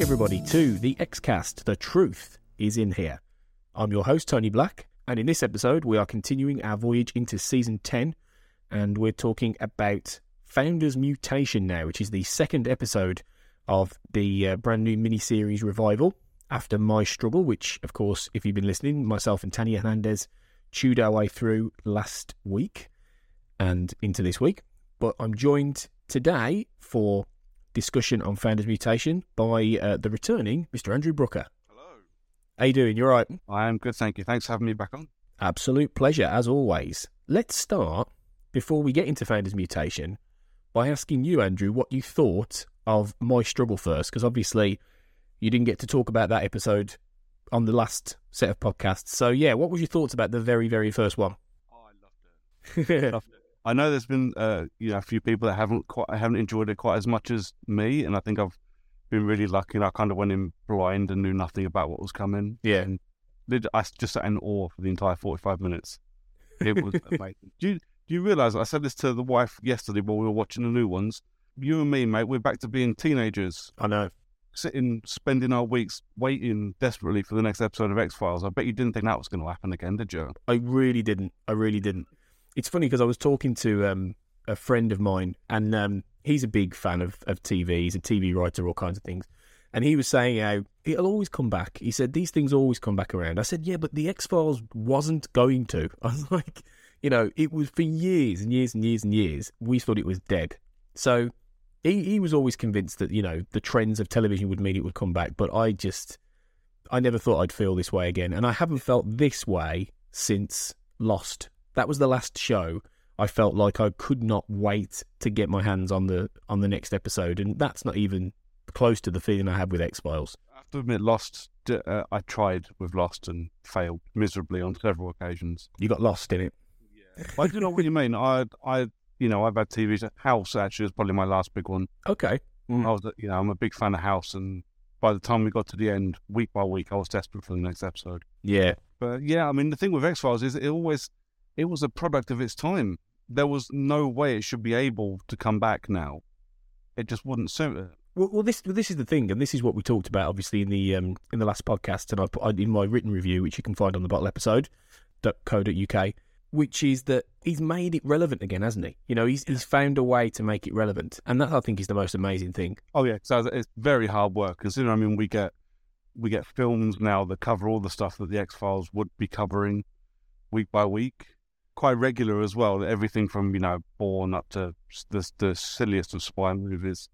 Everybody, to the Xcast. The truth is in here. I'm your host, Tony Black, and in this episode, we are continuing our voyage into season 10, and we're talking about Founders Mutation now, which is the second episode of the uh, brand new miniseries revival after My Struggle, which, of course, if you've been listening, myself and Tanya Hernandez chewed our way through last week and into this week. But I'm joined today for discussion on Founders Mutation by uh, the returning Mr. Andrew Brooker. Hello. How you doing? You all right? I am good, thank you. Thanks for having me back on. Absolute pleasure, as always. Let's start, before we get into Founders Mutation, by asking you, Andrew, what you thought of My Struggle first, because obviously you didn't get to talk about that episode on the last set of podcasts. So, yeah, what was your thoughts about the very, very first one? Oh, I loved it. loved it. I know there's been uh, you know a few people that haven't quite haven't enjoyed it quite as much as me, and I think I've been really lucky. And I kind of went in blind and knew nothing about what was coming. Yeah. and did I just sat in awe for the entire 45 minutes. It was amazing. Do you do you realize I said this to the wife yesterday while we were watching the new ones? You and me, mate, we're back to being teenagers, I know. sitting, spending our weeks waiting desperately for the next episode of X Files. I bet you didn't think that was going to happen again, did you? I really didn't. I really didn't. It's funny because I was talking to um, a friend of mine, and um, he's a big fan of, of TV. He's a TV writer, all kinds of things. And he was saying how it'll always come back. He said these things always come back around. I said, yeah, but the X Files wasn't going to. I was like, you know, it was for years and years and years and years. We thought it was dead. So he he was always convinced that you know the trends of television would mean it would come back. But I just, I never thought I'd feel this way again, and I haven't felt this way since Lost. That was the last show I felt like I could not wait to get my hands on the on the next episode, and that's not even close to the feeling I had with X Files. I have to admit, Lost. Uh, I tried with Lost and failed miserably on several occasions. You got lost in it. Yeah. I do not know what you mean. I, I, you know, I've had TVs. House actually was probably my last big one. Okay. Mm. I was, you know, I'm a big fan of House, and by the time we got to the end, week by week, I was desperate for the next episode. Yeah. But yeah, I mean, the thing with X Files is it always, it was a product of its time. There was no way it should be able to come back now. It just wouldn't suit it. Well, well, this this is the thing, and this is what we talked about, obviously, in the um, in the last podcast, and I put in my written review, which you can find on the bottle episode, .co.uk, which is that he's made it relevant again, hasn't he? You know, he's he's found a way to make it relevant, and that I think is the most amazing thing. Oh yeah, so it's very hard work. Considering, I mean, we get we get films now that cover all the stuff that the X Files would be covering week by week, quite regular as well. Everything from you know Bourne up to the the silliest of spy movies.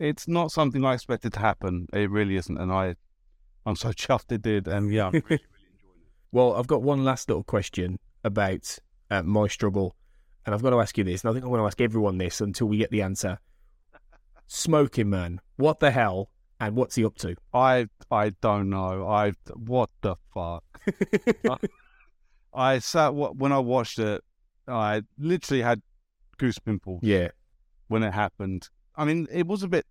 It's not something I expected to happen. It really isn't, and I I'm so chuffed it did. And yeah, I'm really, really enjoying it. Well, I've got one last little question about uh, my struggle, and I've got to ask you this, and I think I'm going to ask everyone this until we get the answer. Smoking man, what the hell, and what's he up to? I I don't know. I what the fuck. I, sat when I watched it. I literally had goose pimples Yeah, when it happened. I mean, it was a bit,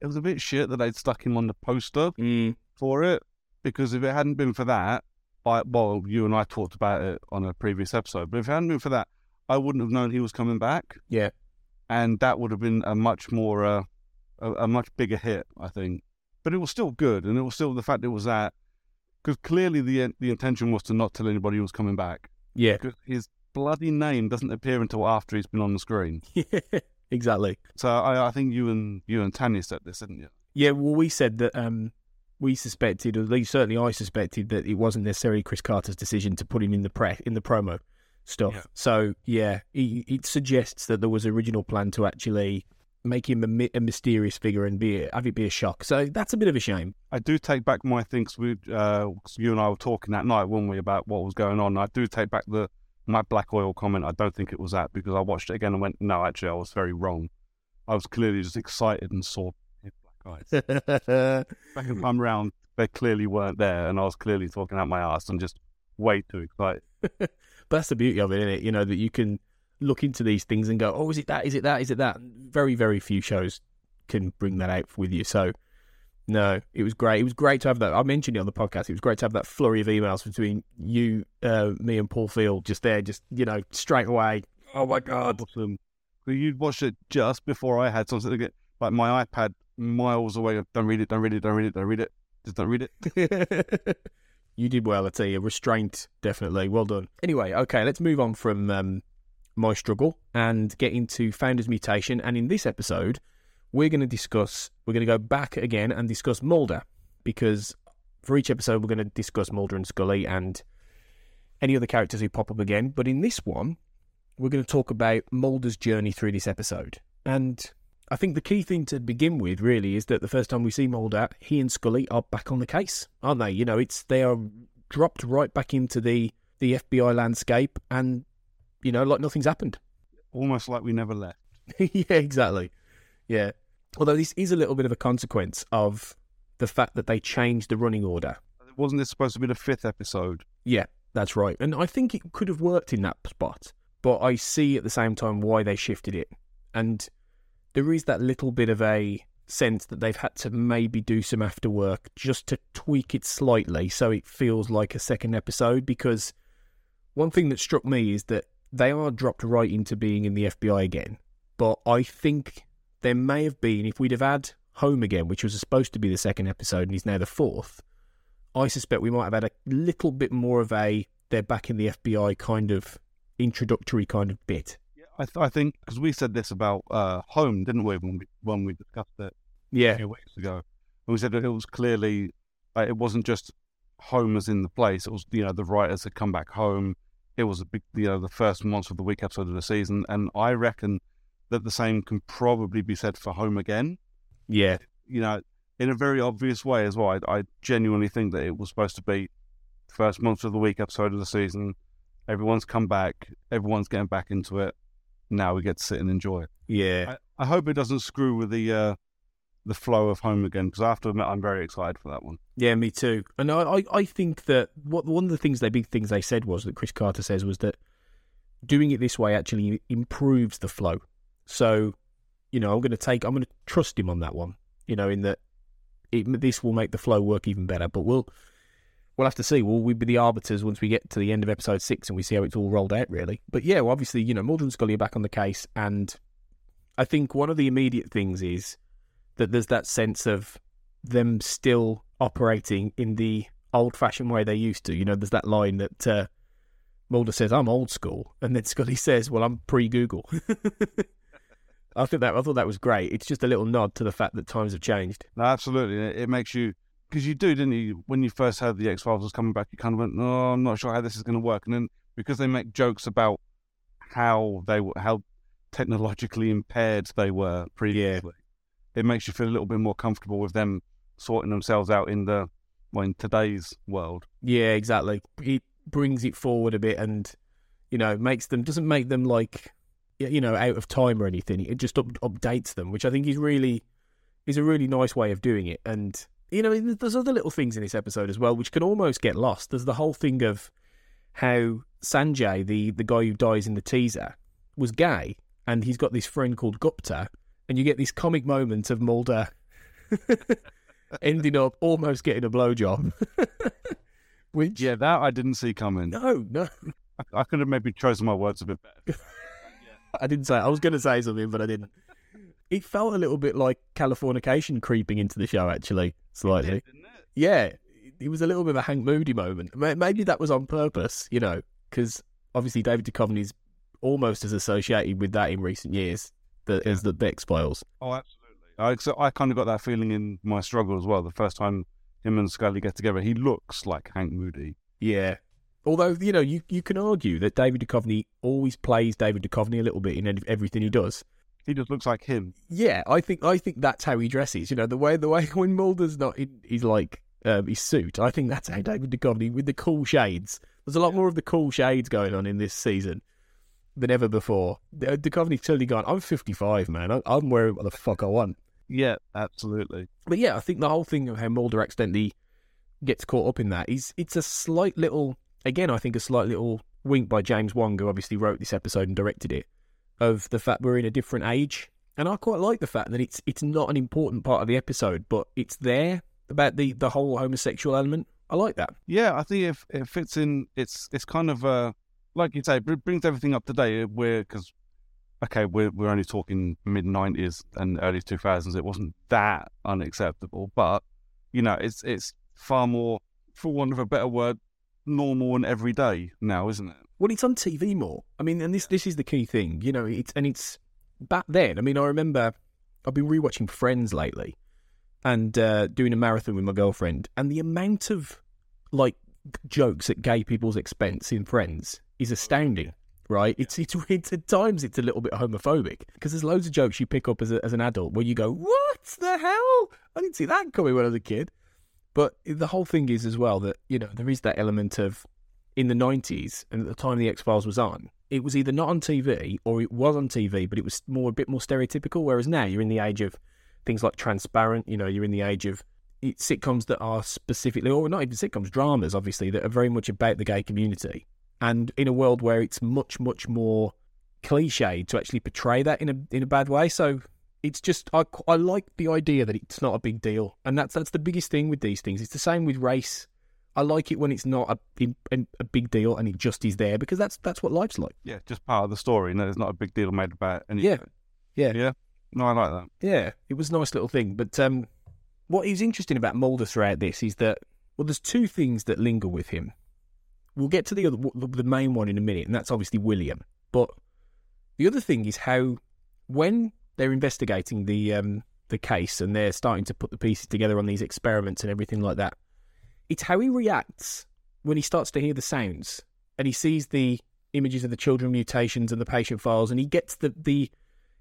it was a bit shit that they'd stuck him on the poster mm, for it because if it hadn't been for that, I well, you and I talked about it on a previous episode. But if it hadn't been for that, I wouldn't have known he was coming back, yeah, and that would have been a much more, uh, a, a much bigger hit, I think. But it was still good, and it was still the fact it was that because clearly the the intention was to not tell anybody he was coming back. yeah, Because his bloody name doesn't appear until after he's been on the screen. Yeah, exactly. So I, I think you and you and Tanya said this, didn't you? Yeah, well, we said that um, we suspected, or at least certainly I suspected, that it wasn't necessarily Chris Carter's decision to put him in the pre in the promo. stuff. Yeah. So yeah, it, it suggests that there was original plan to actually make him a, mi- a mysterious figure and be have it be a shock. So that's a bit of a shame. I do take back my things. We, uh, you and I were talking that night, weren't we, about what was going on? I do take back the my black oil comment. I don't think it was that because I watched it again and went, no, actually, I was very wrong. I was clearly just excited and saw his black eyes. Second time round, they clearly weren't there, and I was clearly talking out my ass and just way too excited. But that's the beauty of it, isn't it? You know that you can look into these things and go, "Oh, is it that? Is it that? Is it that?" Very, very few shows can bring that out with you. So, no, it was great. It was great to have that. I mentioned it on the podcast. It was great to have that flurry of emails between you, uh, me, and Paul Field just there, just you know, straight away. Oh my god! Awesome. Well, You watched it just before I had something to get like my iPad miles away. Don't read it. Don't read it. Don't read it. Don't read it. Just don't read it. you did well, I tell you. Restraint, definitely. Well done. Anyway, okay, let's move on from um, my struggle and get into Founder's Mutation. And in this episode, we're going to discuss, we're going to go back again and discuss Mulder because for each episode, we're going to discuss Mulder and Scully and any other characters who pop up again. But in this one, we're going to talk about Mulder's journey through this episode. And I think the key thing to begin with, really, is that the first time we see Mulder, he and Scully are back on the case, aren't they? You know, it's they are dropped right back into the the FBI landscape, and you know, like nothing's happened. Almost like we never left. yeah, exactly. Yeah. Although this is a little bit of a consequence of the fact that they changed the running order. Wasn't this supposed to be the fifth episode? Yeah, that's right. And I think it could have worked in that spot, but I see at the same time why they shifted it. And there is that little bit of a sense that they've had to maybe do some after work just to tweak it slightly so it feels like a second episode. Because one thing that struck me is that they are dropped right into being in the FBI again. But I think there may have been, if we'd have had Home again, which was supposed to be the second episode and is now the fourth, I suspect we might have had a little bit more of a they're back in the FBI kind of introductory kind of bit. I, th- I think because we said this about uh, Home, didn't we, when we when we discussed it a Yeah, few weeks ago? We said that it was clearly uh, it wasn't just Home as in the place. It was you know the writers had come back home. It was a big you know the first monster of the week episode of the season, and I reckon that the same can probably be said for Home again. yeah, You know, in a very obvious way as well. I, I genuinely think that it was supposed to be first monster of the week episode of the season. Everyone's come back. Everyone's getting back into it. Now we get to sit and enjoy it. yeah. I, I hope it doesn't screw with the uh, the flow of home again because I have to admit I'm very excited for that one. Yeah, me too. And I, I, think that what one of the things they big things they said was that Chris Carter says was that doing it this way actually improves the flow. So, you know, I'm going to take, I'm going to trust him on that one. You know, in that it, this will make the flow work even better. But we'll we'll have to see. Will we be the arbiters once we get to the end of episode six and we see how it's all rolled out, really? But yeah, well, obviously, you know, Mulder and Scully are back on the case, and I think one of the immediate things is that there's that sense of them still operating in the old-fashioned way they used to. You know, there's that line that uh, Mulder says, "I'm old school," and then Scully says, "Well, I'm pre-Google." I think that I thought that was great. It's just a little nod to the fact that times have changed. No, absolutely. It, it makes you because you do, didn't you? When you first heard the X Files was coming back, you kind of went, "No, I'm not sure how this is going to work." And then because they make jokes about how they were, how technologically impaired they were previously, it makes you feel a little bit more comfortable with them sorting themselves out in the well in today's world. Yeah, exactly. It brings it forward a bit, and you know, makes them doesn't make them like you know out of time or anything. It just up, updates them, which I think is really is a really nice way of doing it. And you know, there's- other little things in this episode as well, which can almost get lost. There's the whole thing of how Sanjay, the the guy who dies in the teaser, was gay, and he's got this friend called Gupta, and you get this comic moment of Mulder ending up almost getting a blowjob. Which Yeah, that I didn't see coming. no, no, I, I could have maybe chosen my words a bit better. I didn't say. I was going to say something, but I didn't. It felt a little bit like Californication creeping into the show, actually, slightly. Yeah, it was a little bit of a Hank Moody moment. Maybe that was on purpose, you know, because obviously David Duchovny's almost as associated with that in recent years that, as the X Files. Oh, absolutely. I, so I kind of got that feeling in my struggle as well. The first time him and Scully get together, he looks like Hank Moody. Yeah, Although you know, you you can argue that David Duchovny always plays David Duchovny a little bit in everything he does. He just looks like him. Yeah, I think I think that's how he dresses. You know, the way the way when Mulder's not in his like um, his suit, I think that's how David Duchovny with the cool shades. There's a lot more of the cool shades going on in this season than ever before. D- Duchovny's totally gone. I'm 55, man. I, I'm wearing what the fuck I want. Yeah, absolutely. But yeah, I think the whole thing of how Mulder accidentally gets caught up in that is it's a slight little again, I think a slight little wink by James Wong, who obviously wrote this episode and directed it, of the fact we're in a different age. And I quite like the fact that it's it's not an important part of the episode, but it's there about the, the whole homosexual element. I like that. Yeah, I think if it fits in, it's it's kind of uh, like you say, it brings everything up to date. We're because okay, we're we're only talking mid nineties and early two thousands. It wasn't that unacceptable, but you know, it's it's far more, for want of a better word, normal and everyday now, isn't it? Well, it's on TV more. I mean, and this this is the key thing, you know. It's and it's back then. I mean, I remember I've been rewatching Friends lately, and uh, doing a marathon with my girlfriend, and the amount of like jokes at gay people's expense in Friends is astounding. Right? It's it's it's at times it's a little bit homophobic because there's loads of jokes you pick up as a, as an adult where you go, "What the hell? I didn't see that coming when I was a kid." But the whole thing is as well that you know there is that element of in the 90s and at the time the X Files was on, it was either not on TV or it was on TV, but it was more a bit more stereotypical. Whereas now you're in the age of things like Transparent, you know, you're in the age of sitcoms that are specifically, or not even sitcoms, dramas, obviously, that are very much about the gay community. And in a world where it's much, much more cliched to actually portray that in a in a bad way. So it's just I, I like the idea that it's not a big deal, and that's that's the biggest thing with these things. It's the same with race. I like it when it's not a, a, a big deal and it just is there because that's that's what life's like. Yeah, just part of the story. No, there's not a big deal made about it. Yeah, yeah, yeah. No, I like that. yeah. It was a nice little thing. But um, what is interesting about Mulder throughout this is that well, there's two things that linger with him. We'll get to the other, the main one in a minute, and that's obviously William. But the other thing is how when they're investigating the um, the case and they're starting to put the pieces together on these experiments and everything like that, it's how he reacts when he starts to hear the sounds and he sees the images of the children mutations and the patient files, and he gets the the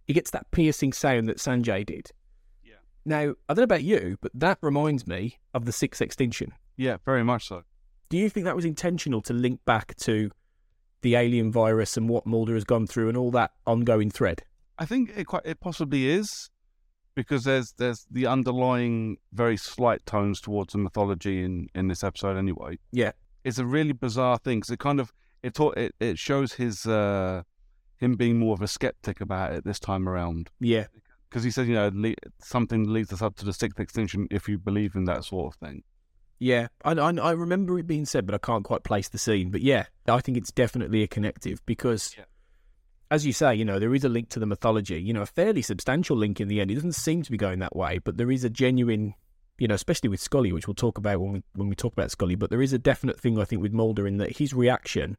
he gets that piercing sound that Sanjay did. Yeah. Now I don't know about you, but that reminds me of the sixth extinction. Yeah, very much so. Do you think that was intentional to link back to the alien virus and what Mulder has gone through and all that ongoing thread? I think it quite it possibly is because there's there's the underlying very slight tones towards the mythology in in this episode anyway. Yeah. It's a really bizarre thing because it kind of it taught it it shows his uh him being more of a skeptic about it this time around Yeah. because he said you know le- something leads us up to the sixth extinction if you believe in that sort of thing. Yeah, I, I, I remember it being said, but I can't quite place the scene. But yeah, I think it's definitely a connective because, Yeah. as you say, you know, there is a link to the mythology. You know, a fairly substantial link in the end. It doesn't seem to be going that way, but there is a genuine, you know, especially with Scully, which we'll talk about when we when we talk about Scully. But there is a definite thing I think with Mulder in that his reaction,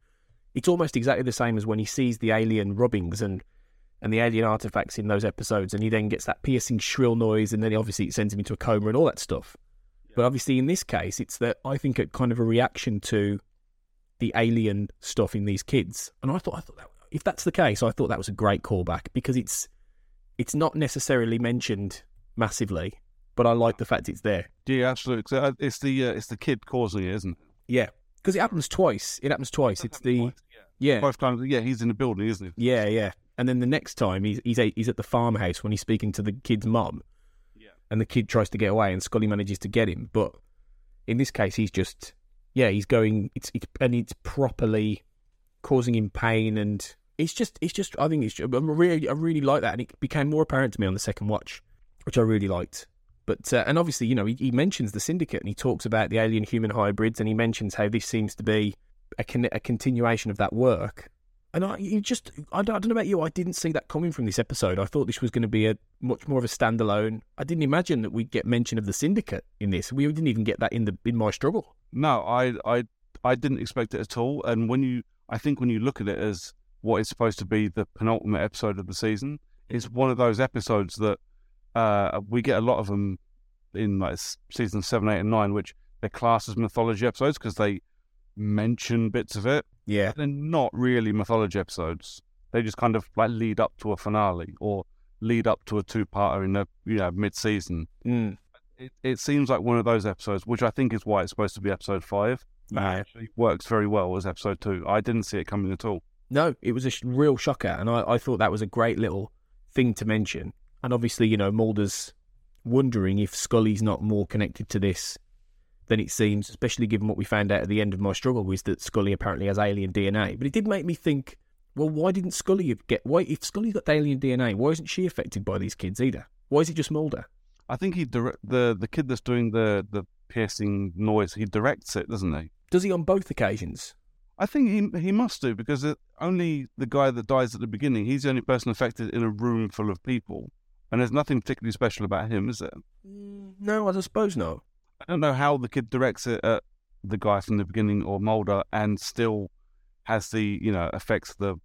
it's almost exactly the same as when he sees the alien rubbings and and the alien artifacts in those episodes, and he then gets that piercing shrill noise, and then obviously it sends him into a coma and all that stuff. But obviously, in this case, it's that I think a kind of a reaction to the alien stuff in these kids, and I thought, I thought that if that's the case, I thought that was a great callback because it's it's not necessarily mentioned massively, but I like the fact it's there. Yeah, absolutely. uh, It's the uh, it's the kid causing it, isn't it? Yeah, because it happens twice. It happens twice. It's the yeah, Both times, yeah, he's in the building, isn't he? yeah, yeah. And then the next time he's he's, a, he's at the farmhouse when he's speaking to the kid's mum, Yeah. And the kid tries to get away, and Scully manages to get him. But in this case, he's just yeah, he's going. It's, it's and it's properly causing him pain, and it's just it's just I think it's I really I really like that, and it became more apparent to me on the second watch, which I really liked. But uh, and obviously, you know, he, he mentions the syndicate, and he talks about the alien human hybrids, and he mentions how this seems to be a, con- a continuation of that work. And I, you just, I don't, I don't know about you, I didn't see that coming from this episode. I thought this was going to be a much more of a standalone. I didn't imagine that we'd get mention of the syndicate in this. We didn't even get that in the in my struggle. No, I I I didn't expect it at all. And when you, I think when you look at it as what is supposed to be the penultimate episode of the season, it's one of those episodes that uh, we get a lot of them in like season seven, eight, and nine, which they're classed as mythology episodes because they mention bits of it. Yeah. They're not really mythology episodes. They just kind of like lead up to a finale or lead up to a two-parter in the you know mid-season. Mm. It, it seems like one of those episodes, which I think is why it's supposed to be episode five. actually works very well as episode two. I didn't see it coming at all. No, it was a sh- real shocker, and I, I thought that was a great little thing to mention. And obviously, you know, Mulder's wondering if Scully's not more connected to this than it seems, especially given what we found out at the end of my struggle was that Scully apparently has alien DNA. But it did make me think, well, why didn't Scully get? Why if Scully's got alien DNA, why isn't she affected by these kids either? Why is it just Mulder? I think he direct the the kid that's doing the the piercing noise. He directs it, doesn't he? Does he on both occasions? I think he he must do because it, only the guy that dies at the beginning. He's the only person affected in a room full of people, and there's nothing particularly special about him, is there? Mm, no, I suppose not. I don't know how the kid directs it at the guy from the beginning or Mulder, and still has the you know affects the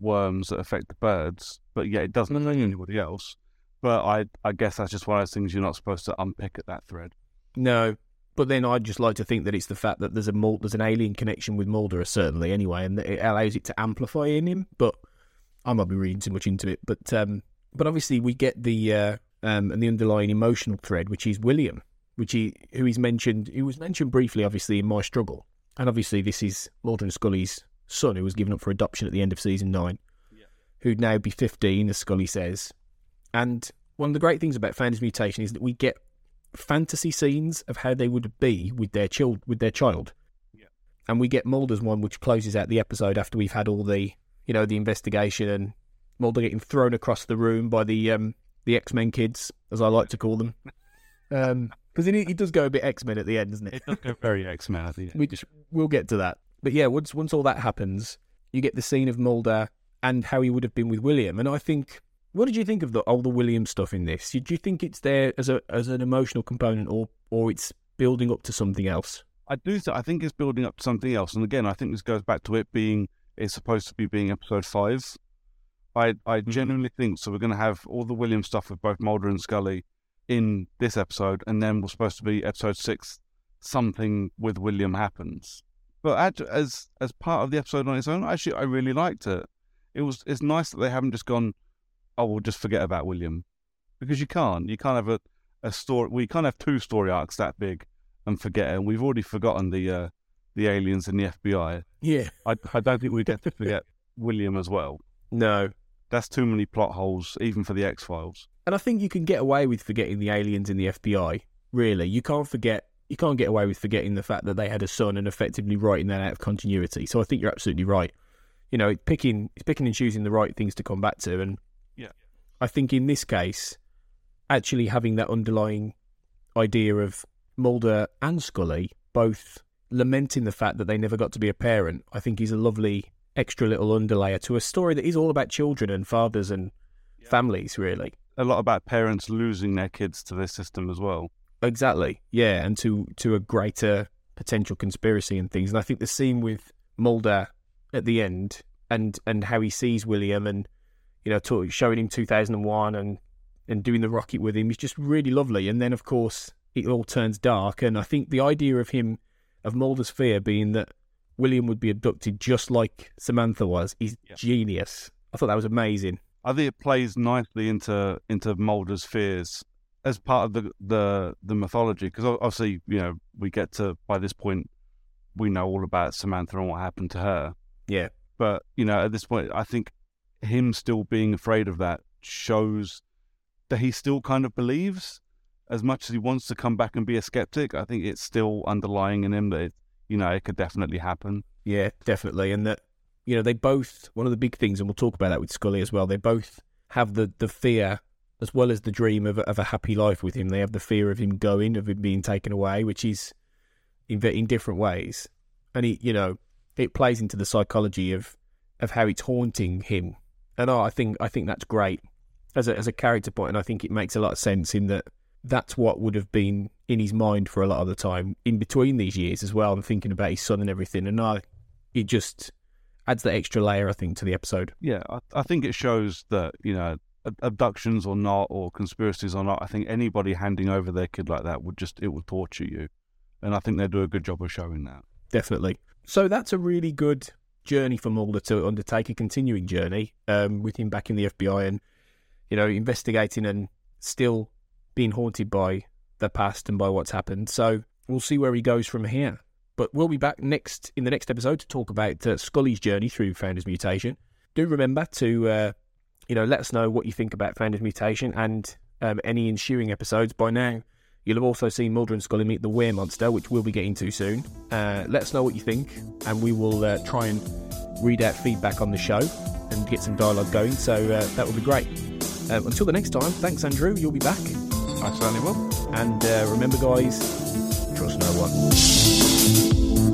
worms that affect the birds, but yet it doesn't affect anybody else. But I I guess that's just one of those things you're not supposed to unpick at that thread. No, but then I'd just like to think that it's the fact that there's a there's an alien connection with Mulder, certainly anyway, and that it allows it to amplify in him. But I might be reading too much into it. But um, but obviously we get the uh, um, and the underlying emotional thread, which is William, which he who he's mentioned, who was mentioned briefly, obviously in my struggle, and obviously this is Mulder and Scully's son, who was given up for adoption at the end of season nine, who'd now be fifteen, as Scully says. And one of the great things about Founders Mutation is that we get fantasy scenes of how they would be with their child with their child. And we get Mulder's one which closes out the episode after we've had all the you know, the investigation and Mulder getting thrown across the room by the um the X Men kids, as I like to call them. Um because he, he does go a bit X Men at the end, doesn't it? It does go very X Men at the end. Which we'll get to that. But yeah, once once all that happens, you get the scene of Mulder and how he would have been with William. And I think, what did you think of the all the William stuff in this? Did you think it's there as a as an emotional component, or or it's building up to something else? I do. Th- I think it's building up to something else. And again, I think this goes back to it being it's supposed to be being episode five. I I mm-hmm. genuinely think so. We're going to have all the William stuff with both Mulder and Scully in this episode, and then we're supposed to be episode six. Something with William happens, but as as part of the episode on its own, actually, I really liked it. It was it's nice that they haven't just gone, oh, we'll just forget about William, because you can't. You can't have a a story. We can't have two story arcs that big and forget it. And we've already forgotten the uh, the aliens and the FBI. Yeah. I, I don't think we get to forget William as well. No. That's too many plot holes, even for the X Files. And I think you can get away with forgetting the aliens in the FBI. Really, you can't forget. You can't get away with forgetting the fact that they had a son and effectively writing that out of continuity. So I think you're absolutely right. You know, it's picking, it's picking and choosing the right things to come back to, and Yeah. I think in this case, actually having that underlying idea of Mulder and Scully both lamenting the fact that they never got to be a parent, I think is a lovely extra little underlayer to a story that is all about children and fathers and families, really. A lot about parents losing their kids to this system as well. Exactly. Yeah, and to to a greater potential conspiracy and things. And I think the scene with Mulder at the end and and how he sees William and you know talk, showing him 2001 and and doing the rocket with him is just really lovely. And then of course it all turns dark. And I think the idea of him of Mulder's fear being that William would be abducted just like Samantha was is genius. I thought that was amazing. I think it plays nicely into into Mulder's fears as part of the the, the mythology because obviously you know we get to by this point we know all about Samantha and what happened to her. Yeah. But you know at this point I think him still being afraid of that shows that he still kind of believes as much as he wants to come back and be a skeptic. I think it's still underlying in him that it, you know it could definitely happen. Yeah, definitely. And that, you know, they both, one of the big things, and we'll talk about that with Scully as well, they both have the, the fear as well as the dream of, of a happy life with him. They have the fear of him going, of him being taken away, which is in, in different ways. And, he, you know, it plays into the psychology of, of how it's haunting him. And oh, I think I think that's great as a, as a character point, and I think it makes a lot of sense in that that's what would have been in his mind for a lot of the time in between these years as well, and thinking about his son and everything. And I, it just adds the extra layer, I think, to the episode. Yeah, I, I think it shows that you know abductions or not, or conspiracies or not. I think anybody handing over their kid like that would just it would torture you, and I think they do a good job of showing that. Definitely. So that's a really good journey for Mulder to undertake, a continuing journey um, with him back in the FBI and, you know, investigating and still being haunted by the past and by what's happened. So we'll see where he goes from here. But we'll be back next in the next episode to talk about uh, Scully's journey through Founders Mutation. Do remember to, uh, you know, let us know what you think about Founders Mutation and um, any ensuing episodes. By now, you'll have also seen Mulder and Scully meet the Were Monster, which we'll be getting to soon. Uh, let us know what you think, and we will uh, try and read out feedback on the show and get some dialogue going. So uh, that would be great. Um, until the next time, thanks, Andrew. You'll be back. I certainly will. And uh, remember, guys, trust no one.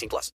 18 plus.